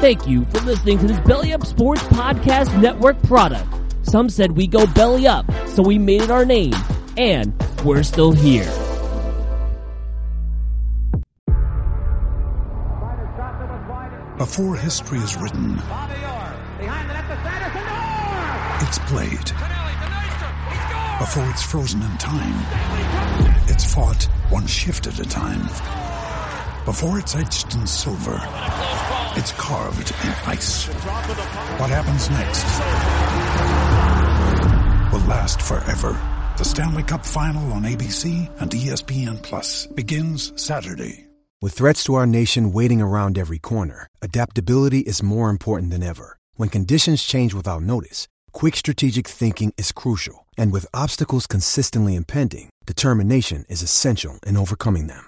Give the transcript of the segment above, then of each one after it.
Thank you for listening to this Belly Up Sports Podcast Network product. Some said we go belly up, so we made it our name, and we're still here. Before history is written, it's played. Before it's frozen in time, it's fought one shift at a time. Before it's etched in silver, it's carved in ice. What happens next will last forever. The Stanley Cup Final on ABC and ESPN Plus begins Saturday. With threats to our nation waiting around every corner, adaptability is more important than ever. When conditions change without notice, quick strategic thinking is crucial. And with obstacles consistently impending, determination is essential in overcoming them.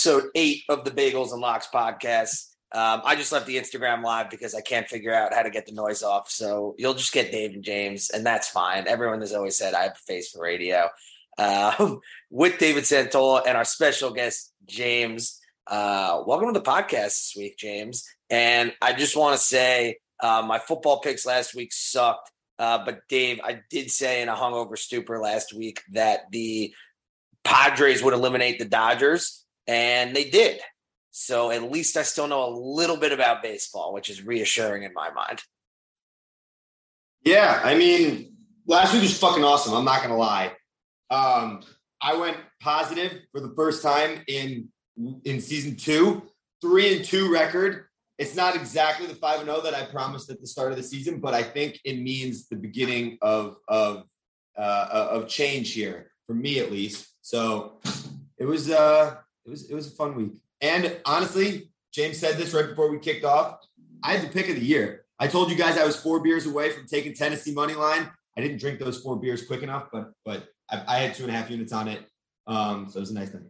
episode eight of the Bagels and Locks podcast. Um, I just left the Instagram live because I can't figure out how to get the noise off. So you'll just get Dave and James, and that's fine. Everyone has always said I have a face for radio. Um, with David Santola and our special guest, James. Uh, welcome to the podcast this week, James. And I just want to say uh, my football picks last week sucked. Uh, but Dave, I did say in a hungover stupor last week that the Padres would eliminate the Dodgers, and they did. So at least I still know a little bit about baseball, which is reassuring in my mind. Yeah, I mean, last week was fucking awesome. I'm not gonna lie. Um, I went positive for the first time in in season two, three and two record. It's not exactly the five and zero that I promised at the start of the season, but I think it means the beginning of of uh, of change here for me at least. So it was uh it was it was a fun week. And honestly, James said this right before we kicked off. I had the pick of the year. I told you guys I was four beers away from taking Tennessee money line. I didn't drink those four beers quick enough, but but I, I had two and a half units on it. Um, so it was a nice night.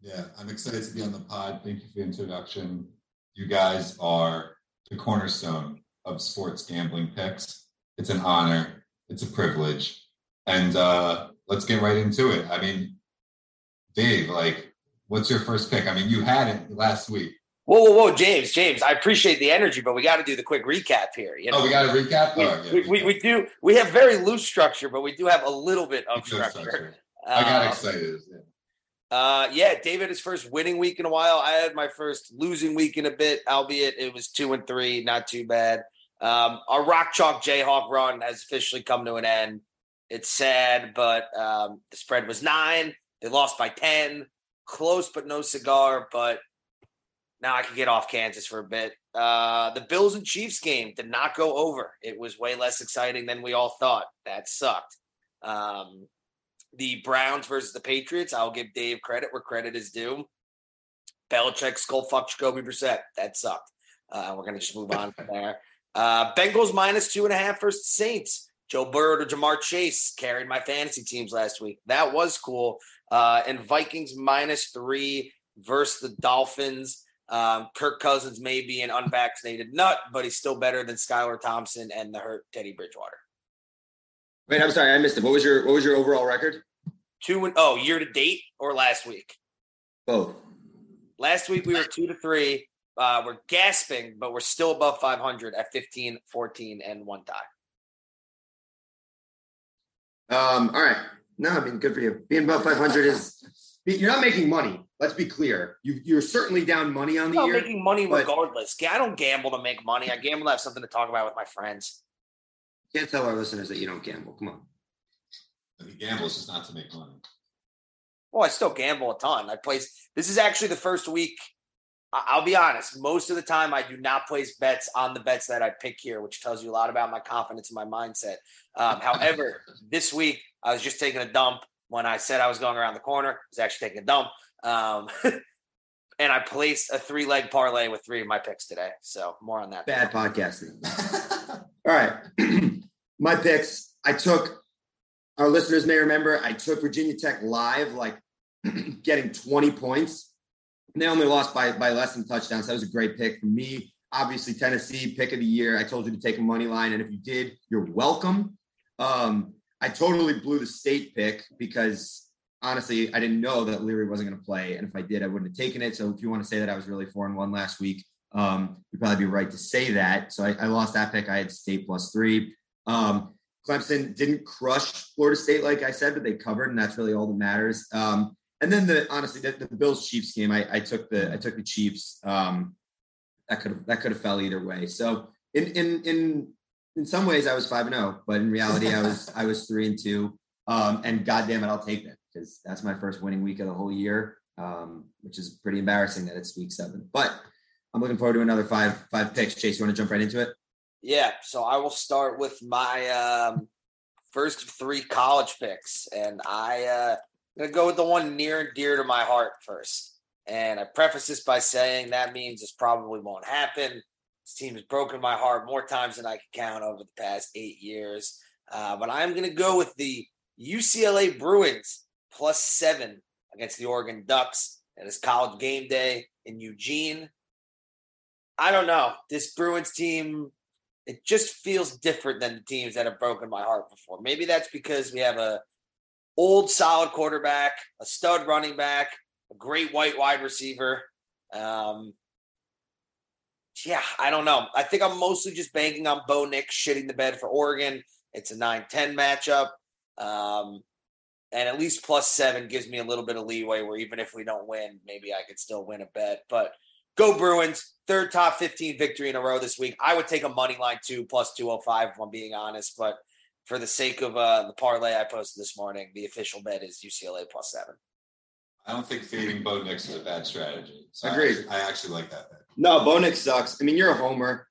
Yeah, I'm excited to be on the pod. Thank you for the introduction. You guys are the cornerstone of sports gambling picks. It's an honor, it's a privilege. And uh, let's get right into it. I mean, Dave, like, what's your first pick? I mean, you had it last week. Whoa, whoa, whoa, James, James, I appreciate the energy, but we got to do the quick recap here. You know, Oh, we got to recap? we, Oh, yeah, we, we, we do. We have very loose structure, but we do have a little bit of structure. structure. I got Uh, excited. Yeah. Uh, yeah, David his first winning week in a while. I had my first losing week in a bit, albeit it was two and three, not too bad. Um, our Rock Chalk Jayhawk run has officially come to an end. It's sad, but um, the spread was nine. They lost by ten, close but no cigar. But now I can get off Kansas for a bit. Uh, the Bills and Chiefs game did not go over. It was way less exciting than we all thought. That sucked. Um, the Browns versus the Patriots. I'll give Dave credit where credit is due. Belichick skull fuck Jacoby Brissett. That sucked. Uh, we're gonna just move on from there. Uh, Bengals minus two and a half versus Saints. Joe Burrow to Ja'Marr Chase carried my fantasy teams last week. That was cool. Uh, and Vikings minus three versus the Dolphins. Um, Kirk Cousins may be an unvaccinated nut, but he's still better than Skylar Thompson and the hurt Teddy Bridgewater. Wait, I'm sorry, I missed it. What was your what was your overall record? Two and oh, year to date or last week? Both. Last week we were two to three. Uh, we're gasping, but we're still above 500 at 15, 14, and one tie. Um, all right. No, I mean, good for you. Being above 500 is you're not making money. Let's be clear. You, you're certainly down money on the I'm year. making money but- regardless. I don't gamble to make money. I gamble to have something to talk about with my friends. Can't tell our listeners that you don't gamble. Come on. The gamble is just not to make money. Well, I still gamble a ton. I place. This is actually the first week. I'll be honest. Most of the time, I do not place bets on the bets that I pick here, which tells you a lot about my confidence and my mindset. Um, however, this week I was just taking a dump. When I said I was going around the corner, I was actually taking a dump. Um, and I placed a three leg parlay with three of my picks today. So more on that. Bad podcasting. All right. my picks. I took, our listeners may remember, I took Virginia Tech live, like getting 20 points. And they only lost by, by less than touchdowns. That was a great pick for me. Obviously, Tennessee, pick of the year. I told you to take a money line. And if you did, you're welcome. Um, I totally blew the state pick because honestly, I didn't know that Leary wasn't going to play. And if I did, I wouldn't have taken it. So if you want to say that I was really four and one last week, um, you'd probably be right to say that. So I, I lost that pick. I had state plus three. Um, Clemson didn't crush Florida State, like I said, but they covered, and that's really all that matters. Um, and then the honestly, the, the Bills Chiefs game, I, I, took the I took the Chiefs. Um, that could have that could have fell either way. So in in in in some ways, I was five and zero, oh, but in reality, I was I was three and two. Um, and goddamn it, I'll take it because that's my first winning week of the whole year, um, which is pretty embarrassing that it's week seven. But I'm looking forward to another five five picks. Chase, you want to jump right into it? Yeah. So I will start with my um, first three college picks, and I uh, gonna go with the one near and dear to my heart first. And I preface this by saying that means this probably won't happen. This team has broken my heart more times than I can count over the past eight years. Uh, but I'm to go with the UCLA Bruins plus seven against the Oregon Ducks at his college game day in Eugene. I don't know. This Bruins team, it just feels different than the teams that have broken my heart before. Maybe that's because we have a old solid quarterback, a stud running back, a great white wide receiver. Um, yeah, I don't know. I think I'm mostly just banking on Bo Nix shitting the bed for Oregon. It's a 9 10 matchup. Um, and at least plus seven gives me a little bit of leeway where even if we don't win, maybe I could still win a bet. But go Bruins, third top 15 victory in a row this week. I would take a money line too, plus 205 if I'm being honest. But for the sake of uh, the parlay I posted this morning, the official bet is UCLA plus seven. I don't think fading Bo Nix is a bad strategy. So Agreed. I, I actually like that bet. No, Bo Nix sucks. I mean, you're a homer.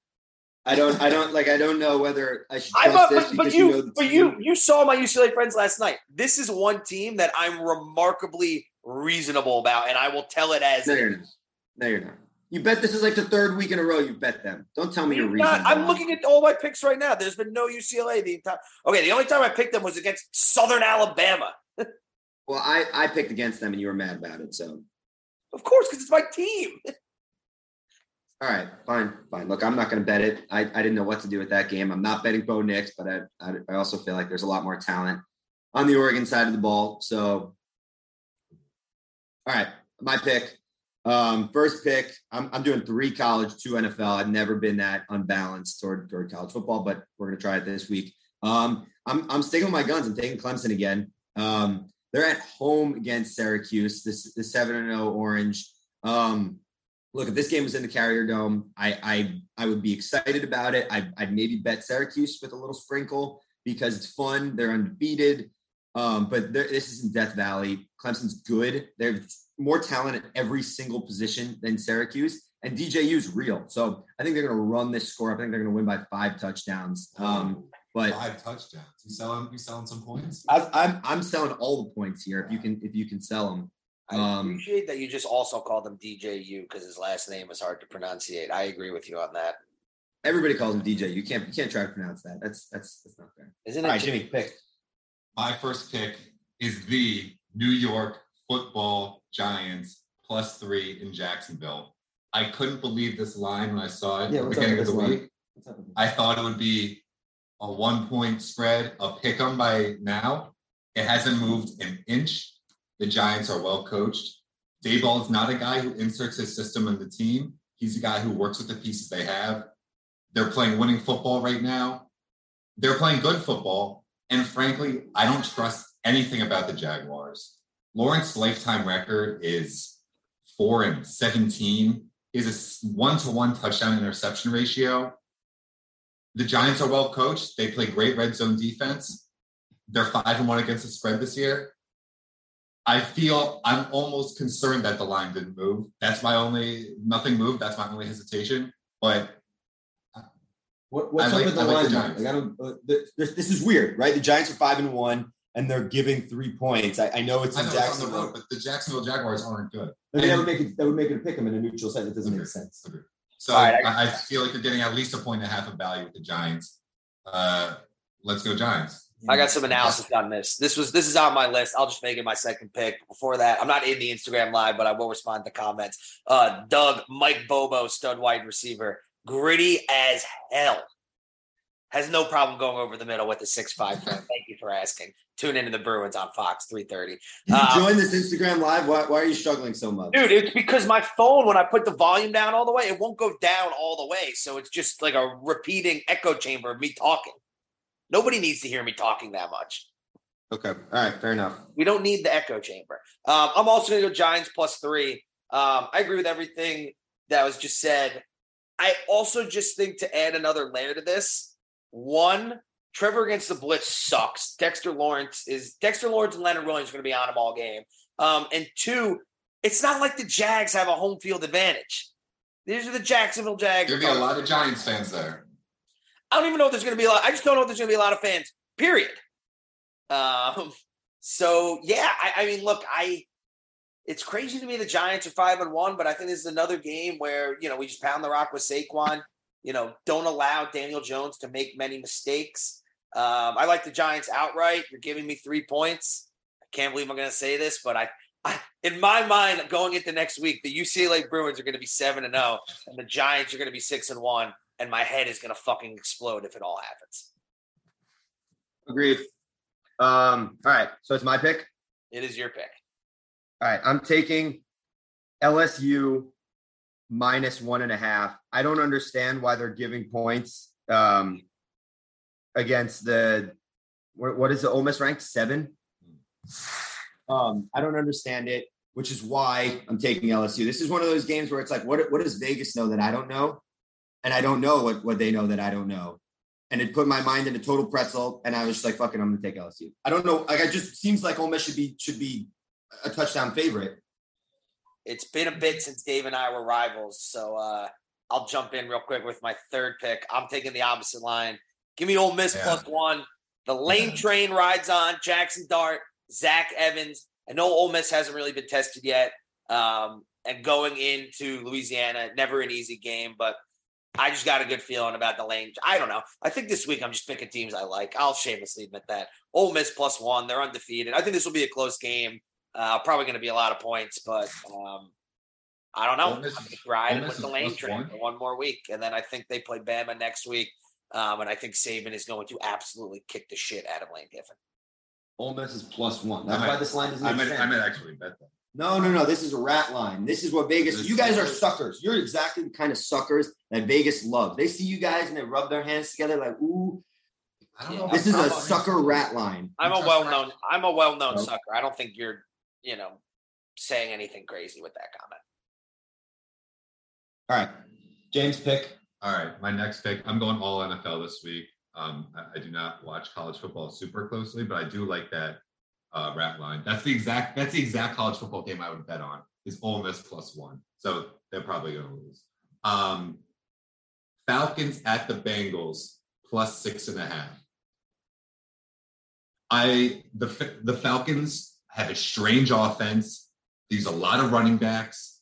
I don't, I don't like, I don't know whether I should trust I'm, this but, but because you, know the but you, you saw my UCLA friends last night. This is one team that I'm remarkably reasonable about, and I will tell it as No, it you're not. No, you're not. You bet this is like the third week in a row you bet them. Don't tell me not- reasonable. I'm looking at all my picks right now. There's been no UCLA the entire. Okay, the only time I picked them was against Southern Alabama. Well, I, I picked against them and you were mad about it. So, Of course, because it's my team. all right, fine, fine. Look, I'm not going to bet it. I, I didn't know what to do with that game. I'm not betting Bo Nix, but I, I, I also feel like there's a lot more talent on the Oregon side of the ball. So, all right, my pick. Um, first pick. I'm, I'm doing three college, two NFL. I've never been that unbalanced toward, toward college football, but we're going to try it this week. Um, I'm, I'm sticking with my guns. I'm taking Clemson again. Um, they're at home against Syracuse. This the seven and zero Orange. Um, look, if this game was in the Carrier Dome, I I I would be excited about it. I, I'd maybe bet Syracuse with a little sprinkle because it's fun. They're undefeated. Um, but this is in Death Valley. Clemson's good. There's more talent at every single position than Syracuse, and DJU's real. So I think they're going to run this score. up. I think they're going to win by five touchdowns. Um, but Five touchdowns. You selling? You selling some points? I, I'm I'm selling all the points here. If you can if you can sell them. I Um, appreciate that you just also called him DJU because his last name is hard to pronunciate. I agree with you on that. Everybody calls him DJ. You can't you can't try to pronounce that. That's that's that's not fair. Isn't it right, Jimmy, pick. My first pick is the New York Football Giants plus three in Jacksonville. I couldn't believe this line when I saw it Yeah, at the beginning of the line? week. I thought it would be a one point spread, a pick 'em by now. It hasn't moved an inch. The Giants are well coached. Daboll is not a guy who inserts his system in the team. He's a guy who works with the pieces they have. They're playing winning football right now. They're playing good football. And frankly, I don't trust anything about the Jaguars. Lawrence's lifetime record is four and 17. He has a one to one touchdown interception ratio. The Giants are well coached. They play great red zone defense. They're five and one against the spread this year. I feel I'm almost concerned that the line didn't move. That's my only nothing moved. That's my only hesitation. But What, what's I up like- with the I like line? the Giants. Like, I don't, uh, th- this, this is weird, right? The Giants are five and one, and they're giving three points. I, I know it's I in know it's the Jacksonville. road, but the Jacksonville Jaguars aren't good. But that would make it that would make it a pick them in a neutral set. That doesn't make sense. Agreed. So All right, I, I feel like you're getting at least a point and a half of value with the Giants. Uh, let's go Giants. I got some analysis on this. This was this is on my list. I'll just make it my second pick. Before that, I'm not in the Instagram live, but I will respond to comments. Uh, Doug, Mike Bobo, stud wide receiver, gritty as hell. Has no problem going over the middle with a six five. For asking. Tune into the Bruins on Fox three thirty. You Um, join this Instagram live. Why, why are you struggling so much? Dude, it's because my phone, when I put the volume down all the way, it won't go down all the way. So it's just like a repeating echo chamber of me talking. Nobody needs to hear me talking that much. Okay. All right. Fair enough. We don't need the echo chamber. Um, I'm also going to go Giants plus three. Um, I agree with everything that was just said. I also just think to add another layer to this one, Trevor against the Blitz sucks. Dexter Lawrence is Dexter Lawrence and Leonard Williams are going to be on him all game. Um, and two, it's not like the Jags have a home field advantage. These are the Jacksonville Jags. There'll be a lot of Giants fans there. I don't even know if there's going to be a lot. I just don't know if there's going to be a lot of fans. Period. Um. So yeah, I, I mean, look, I. It's crazy to me the Giants are five and one, but I think this is another game where you know we just pound the rock with Saquon. You know, don't allow Daniel Jones to make many mistakes. Um, I like the Giants outright. You're giving me three points. I can't believe I'm going to say this, but I, I, in my mind, going into next week, the UCLA Bruins are going to be seven and zero, and the Giants are going to be six and one and my head is gonna fucking explode if it all happens. Agreed. Um. All right. So it's my pick. It is your pick. All right. I'm taking LSU minus one and a half. I don't understand why they're giving points um, against the what, is the Ole Miss ranked seven. Um, I don't understand it, which is why I'm taking LSU. This is one of those games where it's like, what what does Vegas know that I don't know, and I don't know what what they know that I don't know, and it put my mind into total pretzel, and I was just like, fucking, I'm gonna take LSU. I don't know, like, it just seems like Ole Miss should be should be a touchdown favorite. It's been a bit since Dave and I were rivals, so uh, I'll jump in real quick with my third pick. I'm taking the opposite line. Give me Ole Miss Yeah. plus one. The lane Yeah. train rides on. Jackson Dart, Zach Evans. I know Ole Miss hasn't really been tested yet, um, and going into Louisiana, never an easy game, but I just got a good feeling about the lane. I don't know. I think this week I'm just picking teams I like. I'll shamelessly admit that. Ole Miss plus one. They're undefeated. I think this will be a close game. Uh, probably going to be a lot of points, but um, I don't know. Ole Miss I'm riding with the lane train one? for one more week, and then I think they play Bama next week. Um, and I think Saban is going to absolutely kick the shit out of Lane Kiffin. Ole Miss is plus one. That's might- why this line doesn't I might. I might actually bet that. No, no, no. This is a rat line. This is what Vegas. This You guys are suckers. You're exactly the kind of suckers that Vegas loves. They see you guys and they rub their hands together like, ooh. I don't know. This I'm is a talking- sucker rat line. I'm a well known. I'm a well known No. sucker. I don't think you're, you know, saying anything crazy with that comment. All right, James pick. All right, my next pick. I'm going all NFL this week. Um, I, I do not watch college football super closely, but I do like that uh, rat line. That's the exact. That's the exact college football game I would bet on. Is Ole Miss plus one, so they're probably going to lose. Um, Falcons at the Bengals plus six and a half. I the the Falcons have a strange offense. They use a lot of running backs.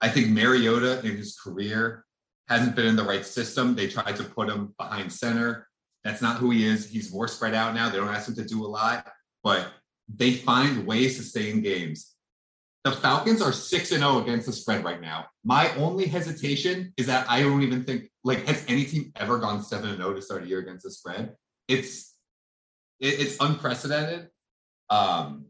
I think Mariota in his career hasn't been in the right system. They tried to put him behind center. That's not who he is. He's more spread out now. They don't ask him to do a lot, but they find ways to stay in games. The Falcons are 6 and 0 against the spread right now. My only hesitation is that I don't even think like has any team ever gone 7 and 0 to start a year against the spread? It's it- it's unprecedented. Um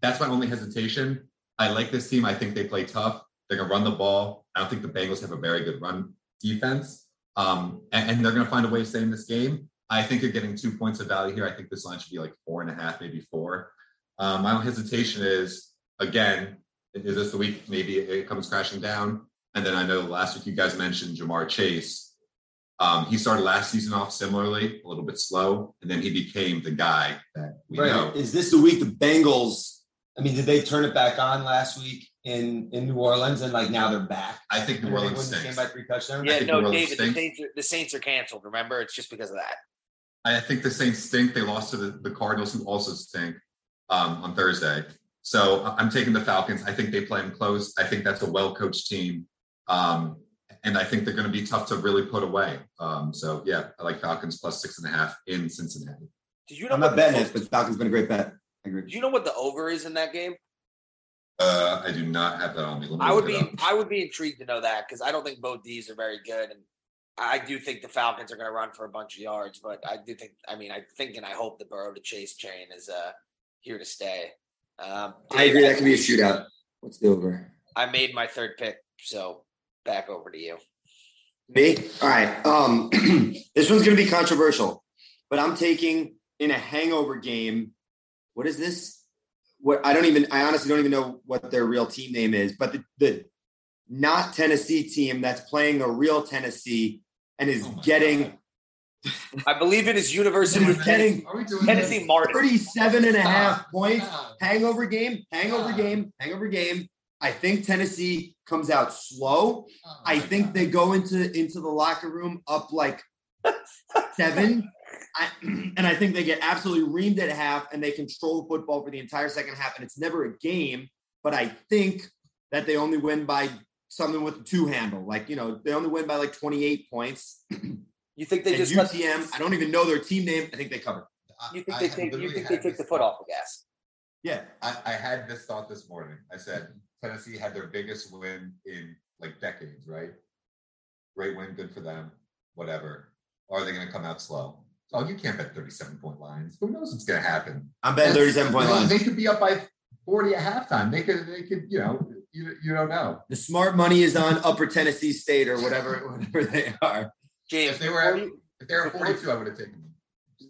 that's my only hesitation. I like this team. I think they play tough. They're gonna run the ball. I don't think the Bengals have a very good run defense. Um, and, and they're gonna find a way to stay in this game. I think you're getting two points of value here. I think this line should be like four and a half, maybe four. Um, my only hesitation is again, is this the week maybe it comes crashing down? And then I know last week you guys mentioned Ja'Marr Chase. Um, he started last season off similarly, a little bit slow, and then he became the guy that we know. Is this the week the Bengals? I mean, did they turn it back on last week in in New Orleans and like now they're back? I think New And they Orleans win this stinks. game by three touchdowns. Yeah, think no, Orleans David, the stinks. Saints, are, the Saints are canceled. Remember, it's just because of that. I think the Saints stink. They lost to the, the Cardinals, who also stink um, on Thursday. So I- I'm taking the Falcons. I think they play them close. I think that's a well coached team. Um, and I think they're going to be tough to really put away. Um, so yeah, I like Falcons plus six and a half in Cincinnati. Did you know I'm what not the betting it, but Falcons been a great bet. I agree. Do you know what the over is in that game? Uh, I do not have that on me. Me I would be. I would be intrigued to know that because I don't think both these are very good, and I do think the Falcons are going to run for a bunch of yards. But I do think I mean I think and I hope the Burrow to Chase chain is uh here to stay. Um, I agree. That could be a shootout. What's the over? I made my third pick, so back over to you. Me? All right. Um, this one's going to be controversial, but I'm taking in a hangover game. What is this? What I don't even. I honestly don't even know what their real team name is. But the, the not Tennessee team that's playing a real Tennessee and is Oh getting God. I believe it is University Is of getting Are we doing Tennessee this? Martin. 37 and a half points. Stop. Hangover game. Hangover Stop. game. Hangover game. I think Tennessee comes out slow. Oh I think God. they go into into the locker room up like seven, I, and I think they get absolutely reamed at half, and they control the football for the entire second half, and it's never a game. But I think that they only win by something with a two handle, like you know, they only win by like twenty eight points. You think they and just let, UTM, I don't even know their team name. I think they cover. You think I they had take you think they take the foot thought. off the gas? Yeah, I, I had this thought this morning. I said Tennessee had their biggest win in like decades, right? Great win, good for them. Whatever. Are they going to come out slow? Oh, you can't bet 37 point lines. Who knows what's going to happen? I'm betting thirty seven point lines. They could be up by 40 at halftime. They could, they could, you know, you, you don't know. The smart money is on Upper Tennessee State or whatever whatever they are. James, If they before were, you, if they were 42, I would have taken them.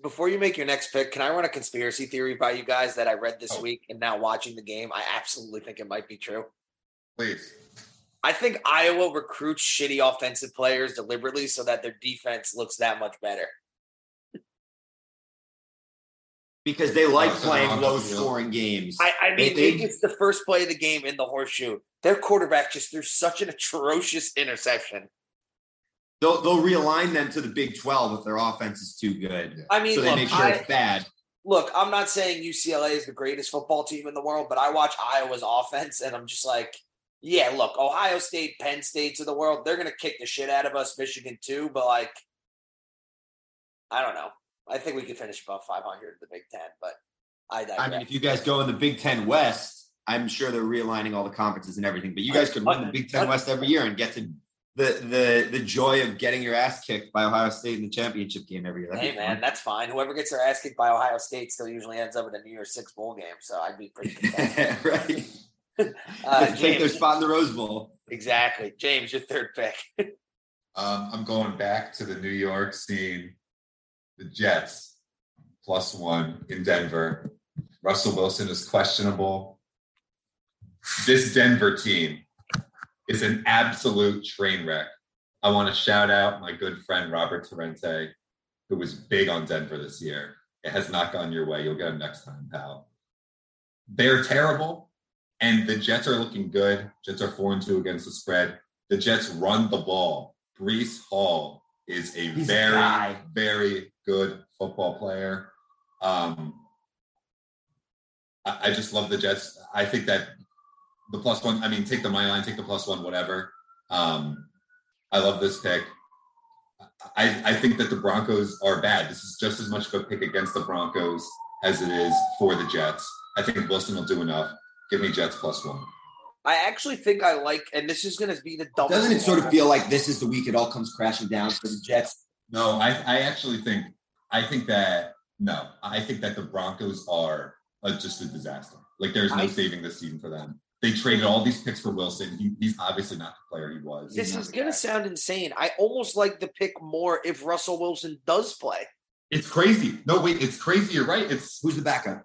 before you make your next pick, can I run a conspiracy theory by you guys that I read this Oh. week and now watching the game, I absolutely think it might be true. Please. I think Iowa recruits shitty offensive players deliberately so that their defense looks that much better. Because they like Oh, playing low scoring games. I, I mean, They- they- it's the first play of the game in the horseshoe. Their quarterback just threw such an atrocious interception. They'll they'll realign them to the Big Twelve if their offense is too good. I mean, so they look, make sure I- it's bad. look, I'm not saying UCLA is the greatest football team in the world, but I watch Iowa's offense and I'm just like, yeah, look, Ohio State, Penn States of the world, they're going to kick the shit out of us, Michigan too, but like, I don't know. I think we could finish above 500 in the Big Ten, but I digress. I mean, if you guys go in the Big Ten West, I'm sure they're realigning all the conferences and everything. But you guys could win the Big Ten West every year and get to the the the joy of getting your ass kicked by Ohio State in the championship game every year. That'd hey, man, fun. that's fine. Whoever gets their ass kicked by Ohio State still usually ends up in a New Year's Six bowl game, so I'd be pretty content. right. Uh, Take their spot in the Rose Bowl. exactly. James, your third pick. Um, I'm going back to the New York scene. The Jets plus one in Denver. Russell Wilson is questionable. This Denver team is an absolute train wreck. I want to shout out my good friend Robert Torrente, who was big on Denver this year. It has not gone your way. You'll get him next time, pal. They're terrible, and the Jets are looking good. Jets are four and two against the spread. The Jets run the ball. Breece Hall is a He's very, guy. very good football player. Um, I, I just love the Jets. I think that the plus one, I mean, take the money line, take the plus one, whatever. Um, I love this pick. I, I think that the Broncos are bad. This is just as much of a pick against the Broncos as it is for the Jets. I think Wilson will do enough. Give me Jets plus one. I actually think I like, and this is going to be the dumbest. Doesn't it sort of feel like this is the week it all comes crashing down for the Jets? No, I, I actually think I think that no, I think that the Broncos are uh, just a disaster. Like there's no I- saving this season for them. They traded all these picks for Wilson. He, he's obviously not the player he was. This He's is going to sound insane. I almost like the pick more if Russell Wilson does play. It's crazy. No, wait, it's crazy. You're right. It's Who's the backup?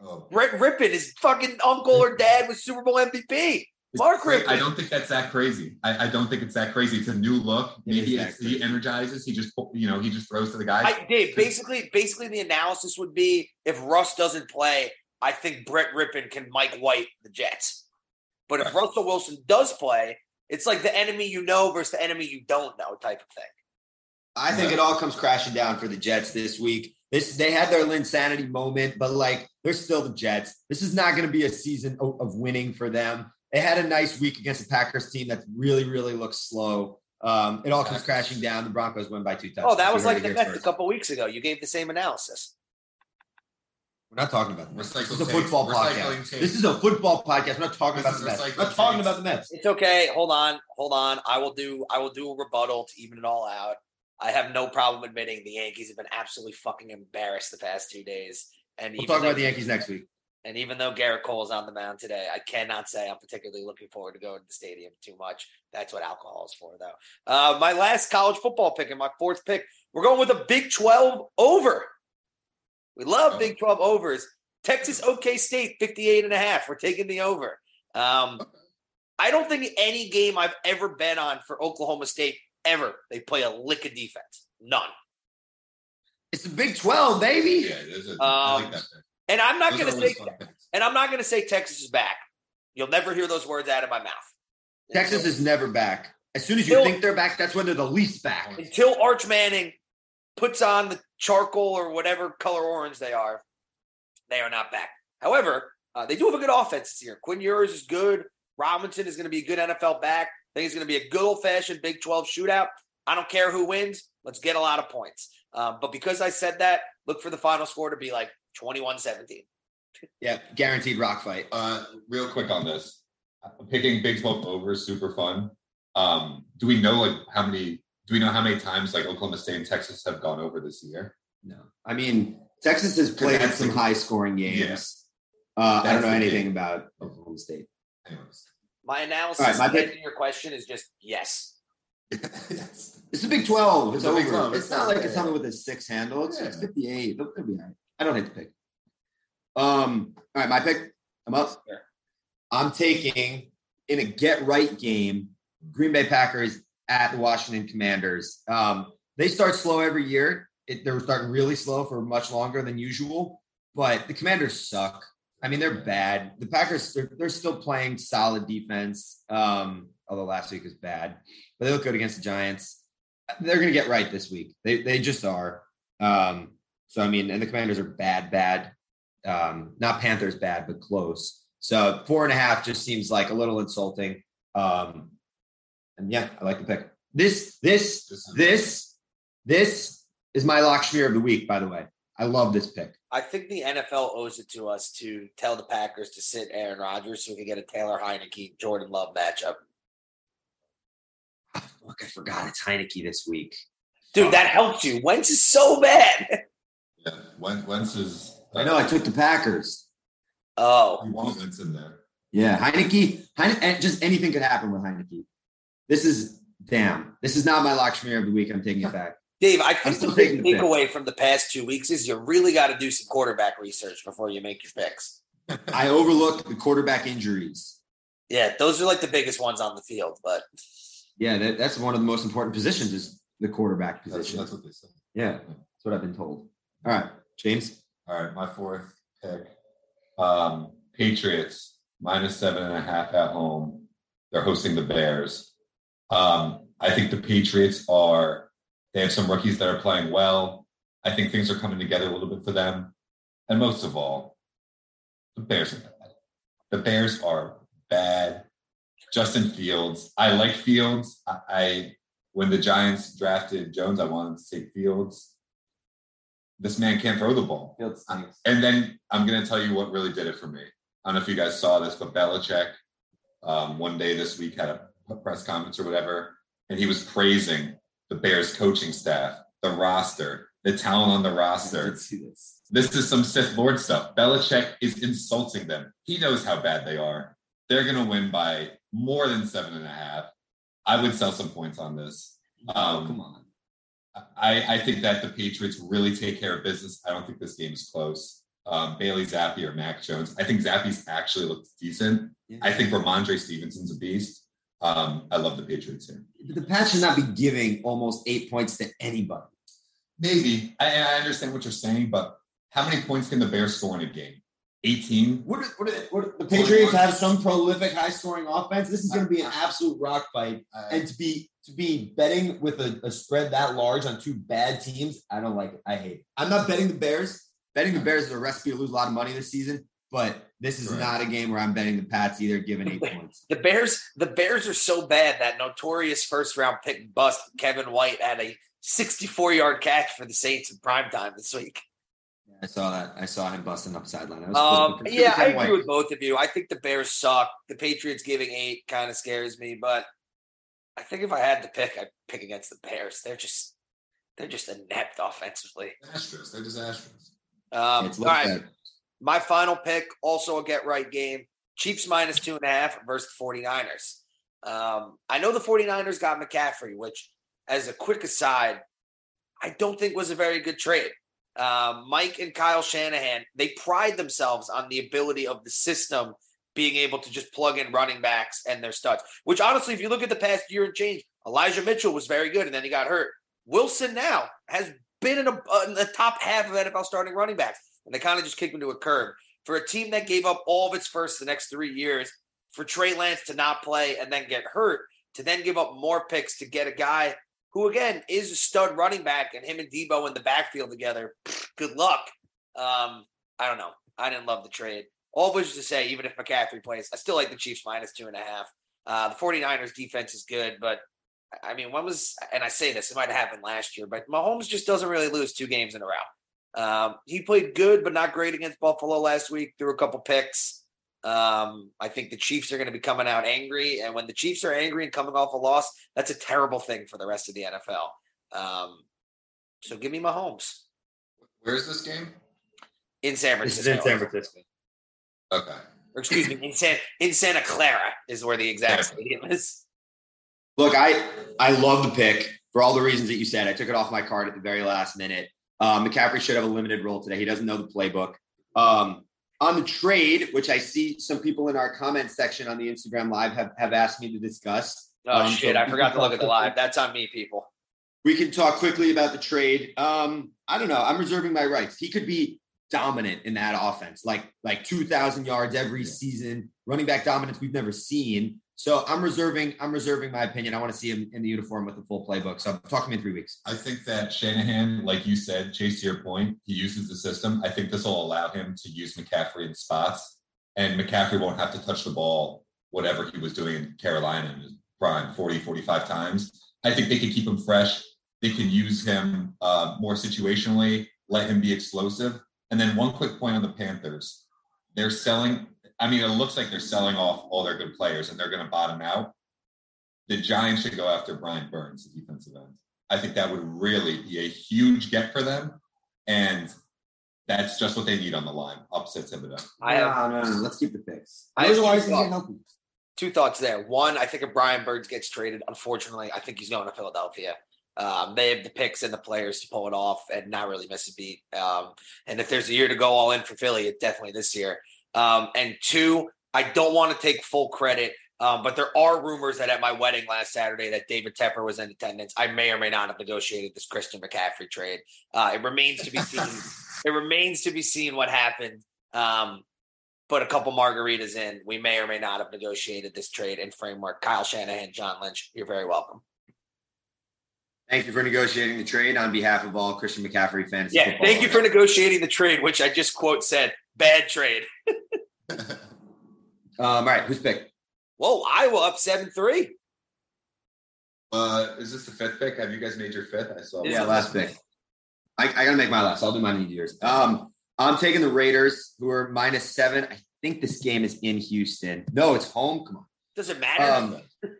Oh, Brett Rypien, his fucking uncle or dad was Super Bowl MVP. Mark Cra- Rypien. I don't think that's that crazy. I, I don't think it's that crazy. It's a new look. Maybe that he energizes. He just you know he just throws to the guys. I Dave, basically, basically the analysis would be if Russ doesn't play, I think Brett Rypien can Mike White the Jets. But if Russell Wilson does play, it's like the enemy you know versus the enemy you don't know type of thing. I think it all comes crashing down for the Jets this week. This they had their Linsanity moment, but like they're still the Jets. This is not going to be a season of, of winning for them. They had a nice week against the Packers team that really, really looks slow. Um, it all comes crashing down. The Broncos win by two touchdowns. Oh, that was like the here Mets a couple weeks ago. You gave the same analysis. We're not talking about the Mets. This is a football podcast. tape. This is a football podcast. We're not talking This about the Mets. We're not talking about the Mets. It's okay. Hold on. Hold on. I will do I will do a rebuttal to even it all out. I have no problem admitting the Yankees have been absolutely fucking embarrassed the past two days. And We'll talk though- about the Yankees next week. And even though Gerrit Cole is on the mound today, I cannot say I'm particularly looking forward to going to the stadium too much. That's what alcohol is for, though. Uh, my last college football pick and my fourth pick, we're going with a Big 12 over. We love Oh. Big 12 overs. Texas OK State, 58 and a half. We're taking the over. Um, I don't think any game I've ever been on for Oklahoma State ever they play a lick of defense. None. It's the Big 12, baby. Yeah, there's a, I Um, like that. pick. And I'm not going to say and I'm not going to say Texas is back. You'll never hear those words out of my mouth. Texas Until- is never back. As soon as you Still- think they're back, that's when they're the least back. until Arch Manning puts on the charcoal or whatever color orange they are. They are not back. However, uh, they do have a good offense this year. Quinn Ewers is good. Robinson is going to be a good NFL back. I think it's going to be a good old fashioned Big 12 shootout. I don't care who wins. Let's get a lot of points. Um, but because I said that, look for the final score to be like 21 17. Yeah, guaranteed rock fight. Uh, real quick on this, picking Big 12 over is super fun. Um, do we know like how many? Do we know how many times like Oklahoma State and Texas have gone over this year? No, I mean Texas has played some high scoring games. Yeah. Uh, I don't know anything thing. about Oklahoma State. Anyways, My analysis All right, my to pick- answer your question is just yes. yes. It's a Big Twelve. It's, It's over. Big 12. It's It's not not like it's something with a six handle. It's, it's Yeah. fifty eight. It'll, it'll be all right. I don't hate the pick. Um. All right, my pick. I'm up. Sure. I'm taking in a get right game. Green Bay Packers at the Washington Commanders. Um, they start slow every year. It, they were starting really slow for much longer than usual, but the Commanders suck. I mean, they're bad. The Packers, they're, they're still playing solid defense. Um, although last week was bad, but they look good against the Giants. They're going to get right this week. They they just are. Um, so I mean, and the Commanders are bad, bad. Um, not Panthers bad, but close. So four and a half just seems like a little insulting. Um, and yeah, I like the pick. This this This this is my lock schmear of the week. By the way, I love this pick. I think the NFL owes it to us to tell the Packers to sit Aaron Rodgers so we can get a Taylor Heinicke Jordan Love matchup. Fuck, I forgot it's Heinicke this week. Dude, that helped you. Wentz is so bad. Yeah, Wentz, Wentz is. I know I took the Packers. Oh, You want Wentz in there? Yeah, Heinicke, Heine, just anything could happen with Heinicke. This is damn. This is not my lock schmear of the week. I'm taking it back. Dave, I I'm think still the big taking the pick. takeaway from the past two weeks is you really got to do some quarterback research before you make your picks. I overlooked the quarterback injuries. Yeah, those are like the biggest ones on the field. But Yeah, that, that's one of the most important positions is the quarterback That's, position. that's what they said. yeah, that's what I've been told. All right, James. All right, my fourth pick. Um, Patriots minus seven and a half at home. They're hosting the Bears. Um, I think the Patriots are. They have some rookies that are playing well. I think things are coming together a little bit for them. And most of all, the Bears are bad. The Bears are bad. Justin Fields. I like Fields. I, I when the Giants drafted Jones, I wanted to take Fields. This man can't throw the ball. Fields. And then I'm going to tell you what really did it for me. I don't know if you guys saw this, but Belichick um, one day this week had a, a press conference or whatever, and he was praising the Bears coaching staff, the roster, the talent on the roster. This. This is some Sith Lord stuff. Belichick is insulting them. He knows how bad they are. They're going to win by more than seven and a half. I would sell some points on this. Um, Come on. I, I think that the Patriots really take care of business. I don't think this game is close. Um, Bailey Zappe or Mac Jones. I think Zappe's actually looked decent. Yeah. I think Rhamondre Stevenson's a beast. Um, I love the Patriots here. But the Pats should not be giving almost eight points to anybody. Maybe I, I understand what you're saying, but how many points can the Bears score in a game? 18. What, are- what, are- what, are- the Patriots have some prolific, high-scoring offense. This is going to be an absolute rock fight. And to be to be betting with a, a spread that large on two bad teams, I don't like it. I hate it. I'm not betting the Bears. Betting the Bears is a recipe to lose a lot of money this season. But this is Correct. not a game where I'm betting the Pats either, given eight points. The Bears, the Bears are so bad that notorious first round pick bust Kevin White had a 64 yard catch for the Saints in prime time this week. I saw that. I saw him busting up sideline. That was Um, cool. Yeah, I agree White. with both of you. I think the Bears suck. The Patriots giving eight kind of scares me, but I think if I had to pick, I'd pick against the Bears. They're just they're just inept offensively. Astros. They're disastrous. Um, It's all looked bad. My final pick, also a get right game. Chiefs minus two and a half versus the 49ers. Um, I know the 49ers got McCaffrey, which, as a quick aside, I don't think was a very good trade. Um, Mike and Kyle Shanahan, they pride themselves on the ability of the system being able to just plug in running backs and their studs. Which honestly, if you look at the past year and change, Elijah Mitchell was very good and then he got hurt. Wilson now has been in, a, in the top half of NFL starting running backs, and they kind of just kicked him to a curb. For a team that gave up all of its first the next three years, for Trey Lance to not play and then get hurt, to then give up more picks to get a guy who, again, is a stud running back, and him and Deebo in the backfield together, good luck. Um, I don't know. I didn't love the trade. All which is to say, even if McCaffrey plays, I still like the Chiefs minus two and a half. Uh, the 49ers defense is good, but I mean, when was, and I say this, it might have happened last year, but Mahomes just doesn't really lose two games in a row. Um, he played good, but not great against Buffalo last week, threw a couple picks. Um, I think the Chiefs are going to be coming out angry. And when the Chiefs are angry and coming off a loss, that's a terrible thing for the rest of the NFL. Um, so give me Mahomes Where's this game? in San This is Francisco. in San Francisco. Okay. Or excuse me, in, San, in Santa Clara is where the exact Yeah. stadium is. Look, I I love the pick for all the reasons that you said. I took it off my card at the very last minute. Um, McCaffrey should have a limited role today. He doesn't know the playbook. Um, on the trade, which I see some people in our comment section on the Instagram live have, have asked me to discuss. Oh, Um, shit. so I forgot to look at the live. That's on me, people. We can talk quickly about the trade. Um, I don't know. I'm reserving my rights. He could be dominant in that offense, like like 2,000 yards every season, running back dominance we've never seen. So I'm reserving. I'm reserving my opinion. I want to see him in the uniform with the full playbook. So talk to me in three weeks. I think that Shanahan, like you said, Chase, to your point, he uses the system. I think this will allow him to use McCaffrey in spots, and McCaffrey won't have to touch the ball, whatever he was doing in Carolina in his prime, 40, 45 times. I think they could keep him fresh. They could use him uh, more situationally, let him be explosive. And then one quick point on the Panthers. They're selling, I mean, it looks like they're selling off all their good players and they're going to bottom out. The Giants should go after Brian Burns, the defensive end. I think that would really be a huge get for them. And that's just what they need on the line. Upset Thibodeau. I have no, no, no. Let's keep the picks. I have Otherwise, two he's getting thoughts. healthy. two thoughts there. One, I think if Brian Burns gets traded, unfortunately, I think he's going to Philadelphia. Um, they have the picks and the players to pull it off and not really miss a beat. Um, and if there's a year to go all in for Philly, it's definitely this year. Um, and two, I don't want to take full credit, um, but there are rumors that at my wedding last Saturday that David Tepper was in attendance. I may or may not have negotiated this Christian McCaffrey trade. Uh, it remains to be seen. it remains to be seen what happened. Um, but a couple margaritas in, we may or may not have negotiated this trade and framework. Kyle Shanahan, John Lynch, you're very welcome. Thank you for negotiating the trade on behalf of all Christian McCaffrey fans. Yeah, thank you for negotiating the trade, which I just quote said, bad trade. Um, all right, who's pick? Whoa, Iowa up 7 3. Uh, is this the fifth pick? Have you guys made your fifth? I saw. Yeah, last pick. I, I gotta make my last. I'll do mine in years. Um, I'm taking the Raiders, who are minus seven. I think this game is in Houston. No, it's home. Come on. Does it matter? Um,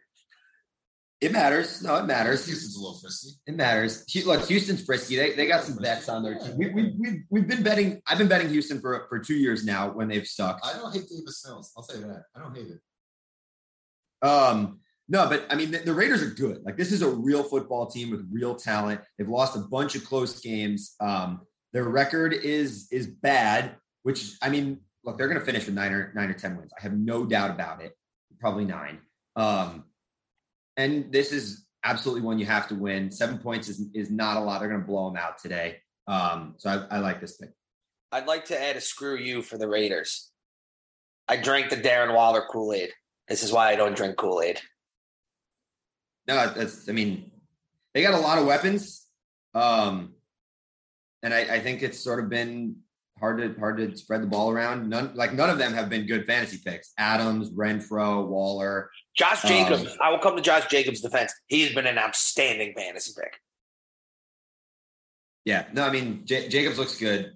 it matters. No, it matters. Houston's a little frisky. It matters. Look, Houston's frisky. They, they got some bets on their team. We, we, we've, we've been betting. I've been betting Houston for, for two years now when they've stuck. I don't hate Davis Mills. I'll say that. I don't hate it. Um, no, but I mean, the, the Raiders are good. Like, this is a real football team with real talent. They've lost a bunch of close games. Um, their record is is bad, which I mean, look, they're going to finish with nine or nine or ten wins. I have no doubt about it. Probably nine. Um, and this is absolutely one you have to win. Seven points is is not a lot. They're going to blow them out today. Um, so I, I like this pick. I'd like to add a screw you for the Raiders. I drank the Darren Waller Kool Aid. This is why I don't drink Kool Aid. No, that's. I mean, they got a lot of weapons, um, and I, I think it's sort of been hard to hard to spread the ball around. None like none of them have been good fantasy picks. Adams, Renfrow, Waller. Josh Um, Jacobs, I will come to Josh Jacobs' defense. He's been an outstanding fantasy pick. Yeah, no, I mean J- Jacobs looks good.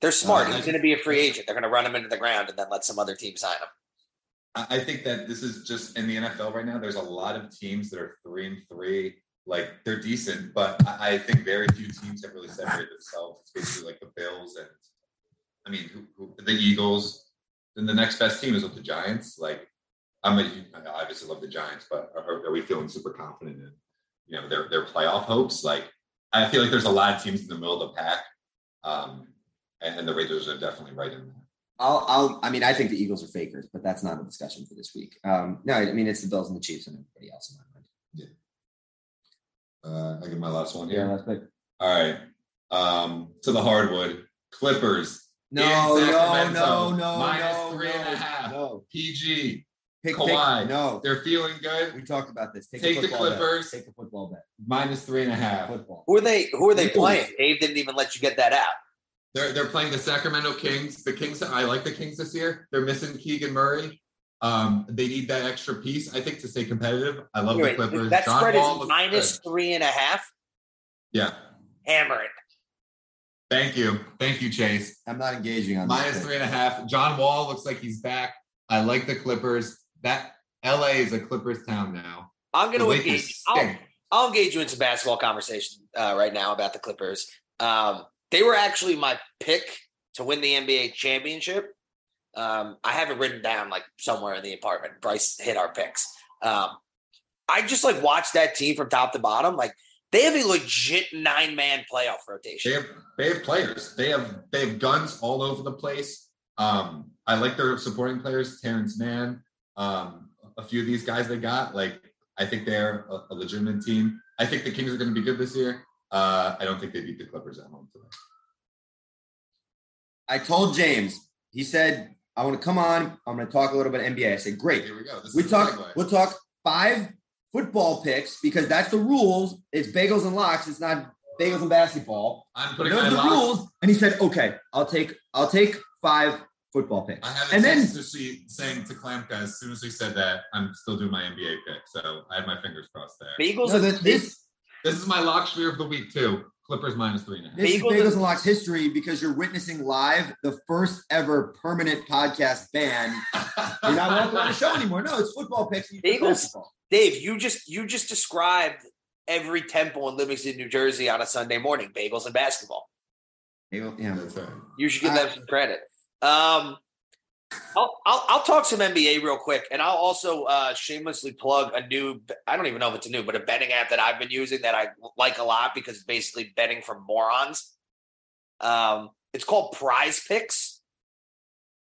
They're smart. Uh, He's going to be a free agent. They're going to run him into the ground and then let some other team sign him. I I think that this is just in the NFL right now. There's a lot of teams that are three and three. Like they're decent, but I, I think very few teams have really separated themselves. It's basically like the Bills and I mean who, who, the Eagles. Then the next best team is with the Giants. Like I'm a, I obviously love the Giants, but are, are we feeling super confident in you know their their playoff hopes? Like I feel like there's a lot of teams in the middle of the pack, um, and, and the Raiders are definitely right in there. I'll, I'll, I mean, I think the Eagles are fakers, but that's not a discussion for this week. Um, no, I mean, it's the Bills and the Chiefs and everybody else in my mind. Uh, I get my last one here. that's big. All right. Um, to the hardwood. Clippers. No, no, no, no, minus no, three and a half. No, PG. pick, Kawhi. pick, no. They're feeling good. We good. talked about this. Take, Take a the football bet. Clippers. Take a football bet. Minus three and a half. Football. Who are they? Who are they Eagles. playing? Dave didn't even let you get that out. They're they're playing the Sacramento Kings. The Kings. I like the Kings this year. They're missing Keegan Murray. Um, they need that extra piece, I think, to stay competitive. I love Wait, the Clippers. that John spread Wall is minus good. three and a half. Yeah. Hammer it. Thank you. Thank you, Chase. I'm not engaging on this three and a half. John Wall looks like he's back. I like the Clippers. That LA is a Clippers town now. I'm going to Lakers engage. I'll. I'll engage you in some basketball conversation uh, right now about the Clippers. Um, they were actually my pick to win the NBA championship. Um, I have it written down like somewhere in the apartment. Bryce hit our picks. Um, I just like watched that team from top to bottom. Like they have a legit nine man playoff They rotation. have they have players. They have they have guns all over the place. Um, I like their supporting players, Terance Mann, um, a few of these guys they got. Like I think they're a, a legitimate team. I think the Kings are going to be good this year. Uh, I don't think they beat the Clippers at home today. I told James. He said, "I want to come on. I'm going to talk a little bit NBA." I said, "Great. Here we go. This We talk. segue. We'll talk five football picks because that's the rules. It's bagels and locks. It's not bagels and basketball. I'm putting Those my are the locks. rules." And he said, "Okay, I'll take. I'll take five football picks." I have a and then text to see saying to Klamka as soon as he said that I'm still doing my NBA pick. So I have my fingers crossed there. Bagels no, and this, this This is my lock sphere of the week too. Clippers minus three and a half. This is Bagels Bagels and- and Locks history because you're witnessing live the first ever permanent podcast ban. You're not welcome on the show anymore. No, it's football picks. and Bagels? Dave, you just you just described every temple in Livingston, New Jersey on a Sunday morning. Bagels and basketball. Bagel- Yeah. That's right. You should give them some credit. Um, I'll, I'll I'll talk some NBA real quick, and I'll also uh, shamelessly plug a new. I don't even know if it's a new, but a betting app that I've been using that I like a lot because it's basically betting for morons. Um, it's called Prize Picks,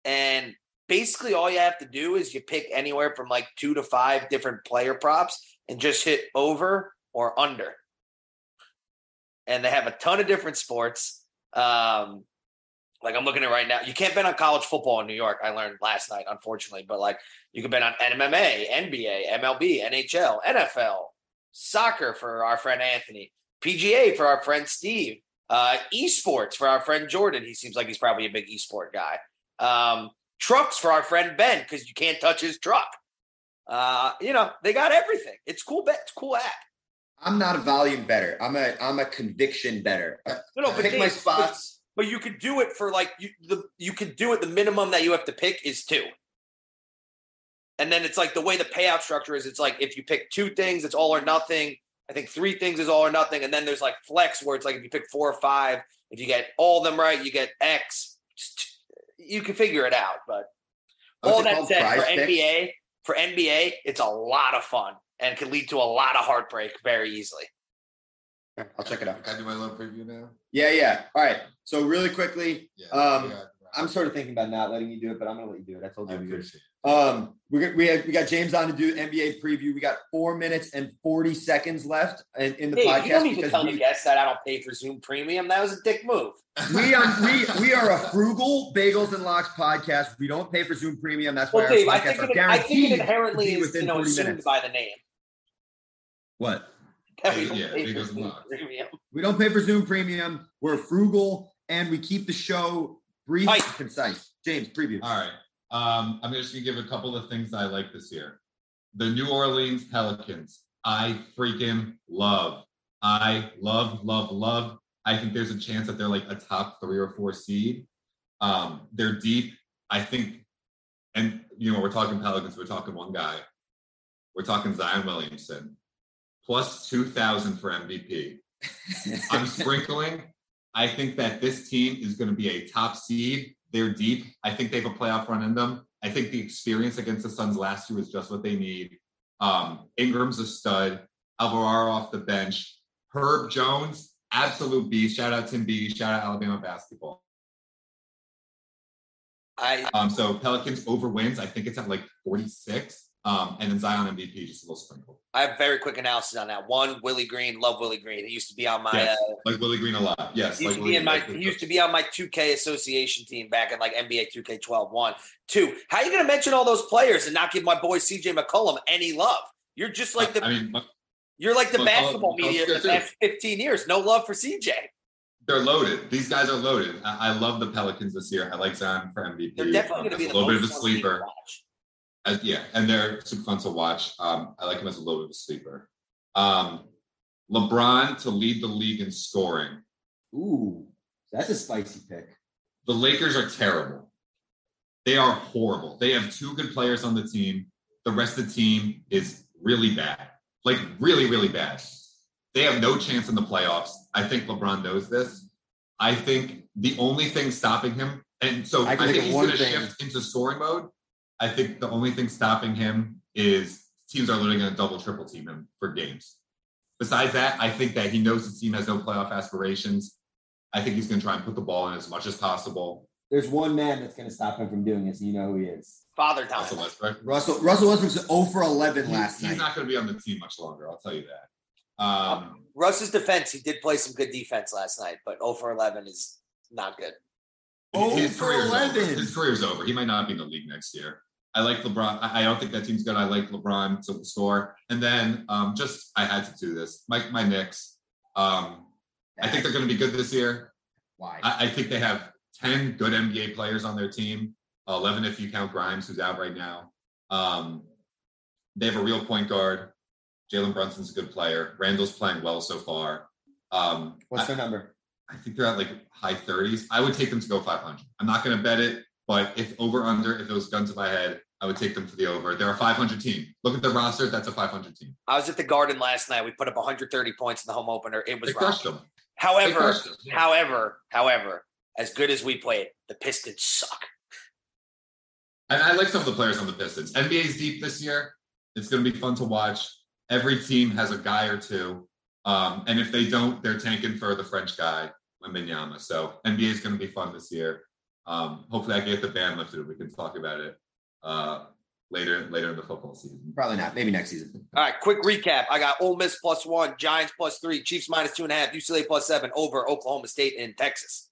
and basically all you have to do is you pick anywhere from like two to five different player props and just hit over or under. And they have a ton of different sports. Um, like I'm looking at right now. You can't bet on college football in New York. I learned last night, unfortunately, but like you can bet on MMA, NBA, MLB, NHL, NFL, soccer for our friend Anthony, PGA for our friend Steve, uh, esports for our friend Jordan. He seems like he's probably a big esport guy. Um, trucks for our friend Ben because you can't touch his truck. Uh, you know they got everything. It's cool bet. It's cool app. I'm not a volume better. I'm a I'm a conviction better. No, no, but pick my spots. But you could do it for like you the you could do it. The minimum that you have to pick is two. And then it's like the way the payout structure is. It's like if you pick two things, it's all or nothing. I think three things is all or nothing. And then there's like flex where it's like if you pick four or five, if you get all of them right, you get X. You can figure it out. But What's all that said, for Picks? NBA, for NBA, it's a lot of fun and can lead to a lot of heartbreak very easily. I'll check it out. Can I do my little preview now? Yeah, yeah. All right. So really quickly, Yeah. Um, yeah. I'm sort of thinking about not letting you do it, but I'm gonna let you do it. I told you we would. appreciate Um, we got we, had, we got James on to do NBA preview. We got four minutes and forty seconds left in, in the Hey, podcast you don't need to because tell we, the guests that I don't pay for Zoom Premium. That was a dick move. we are we we are a frugal bagels and locks podcast. We don't pay for Zoom Premium. That's why Well, Dave, our I podcasts think, are it, I think it inherently is within you know assumed minutes. by the name. What? That we don't Yeah, pay for Zoom Premium. We don't pay for Zoom Premium. We're frugal and we keep the show brief Mike. and concise. James, preview. All right. Um, I'm just gonna give a couple of things I like this year. The New Orleans Pelicans. I freaking love. I love, love, love. I think there's a chance that they're like a top three or four seed. Um, they're deep. I think, and you know, we're talking Pelicans, we're talking one guy. We're talking Zion Williamson. Plus 2,000 for MVP. I'm sprinkling. I think that this team is going to be a top seed. They're deep. I think they have a playoff run in them. I think the experience against the Suns last year was just what they need. Um, Ingram's a stud. Alvarado off the bench. Herb Jones, absolute beast. Shout out Tim B. Shout out Alabama basketball. I Um, so Pelicans over wins. I think it's at like 46. Um, and then Zion MVP, just a little sprinkle. I have very quick analysis on that. One, Willie Green, love Willie Green. He used to be on my Yes. uh, Like Willie Green a lot. Yes. He used like to be in my he used to be on my 2K association team back in like NBA 2K12 one. Two, how are you gonna mention all those players and not give my boy CJ McCollum any love? You're just like the I mean, you're like the McCollum- basketball media for the past 15 years. No love for CJ. They're loaded. These guys are loaded. I, I love the Pelicans this year. I like Zion for MVP. They're definitely Um, gonna be a little bit of a most fun team to sleeper. watch. As, yeah, and they're super fun to watch. Um, I like him as a little bit of a sleeper. Um, LeBron to lead the league in scoring. Ooh, that's a spicy pick. The Lakers are terrible. They are horrible. They have two good players on the team. The rest of the team is really bad. Like really, really bad. They have no chance in the playoffs. I think LeBron knows this. I think the only thing stopping him, and so I I, think he's going to shift into scoring mode. I think the only thing stopping him is teams are literally going to double, triple team him for games. Besides that, I think that he knows his team has no playoff aspirations. I think he's going to try and put the ball in as much as possible. There's one man that's going to stop him from doing this, and you know who he is. Father time. Russell Westbrook. Russell Russell Westbrook's 0 for 11 He- last he's night. He's not going to be on the team much longer. I'll tell you that. Um, Russ's defense, he did play some good defense last night, but 0 for 11 is not good. Oh, his for career's over. 11. His career's over. He might not be in the league next year. I like LeBron. I I don't think that team's good. I like LeBron to score. And then um, just I had to do this. My my Knicks. Um, I think they're going to be good this year. Why? I, I think they have 10 good NBA players on their team, 11 if you count Grimes, who's out right now. Um, they have a real point guard. Jalen Brunson's a good player. Randle's playing well so far. Um, What's I, their number? I think they're at like high 30s. I would take them to go 500. I'm not going to bet it, but if over under, if it was guns to my head, I would take them for the over. They're a 500 team. Look at the roster. That's a 500 team. I was at the Garden last night. We put up 130 points in the home opener. It was They crushed them. However, crushed them. however, however, as good as we played, the Pistons suck. And I like some of the players on the Pistons. NBA's deep this year. It's going to be fun to watch. Every team has a guy or two. Um, and if they don't, they're tanking for the French guy, Wembanyama. So NBA is going to be fun this year. Um, hopefully, I get the ban lifted. And we can talk about it uh, later later in the football season. Probably not. Maybe next season. All right, quick recap. I got Ole Miss plus one, Giants plus three, Chiefs minus two and a half, UCLA plus seven over Oklahoma State in Texas.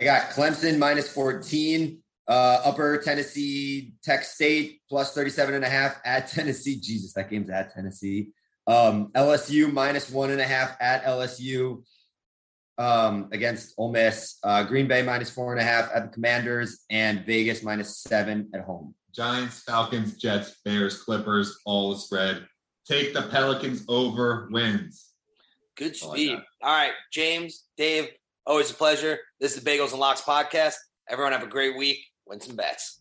I got Clemson minus 14, uh, Upper Tennessee Tech State plus 37 and a half at Tennessee. Jesus, that game's at Tennessee. Um, LSU minus one and a half at LSU um, against Ole Miss. Uh, Green Bay minus four and a half at the Commanders, and Vegas minus seven at home. Giants, Falcons, Jets, Bears, Clippers, all the spread. Take the Pelicans over wins. Good speed. that. All right, James, Dave, always a pleasure. This is the Bagels and Locks podcast. Everyone have a great week. Win some bets.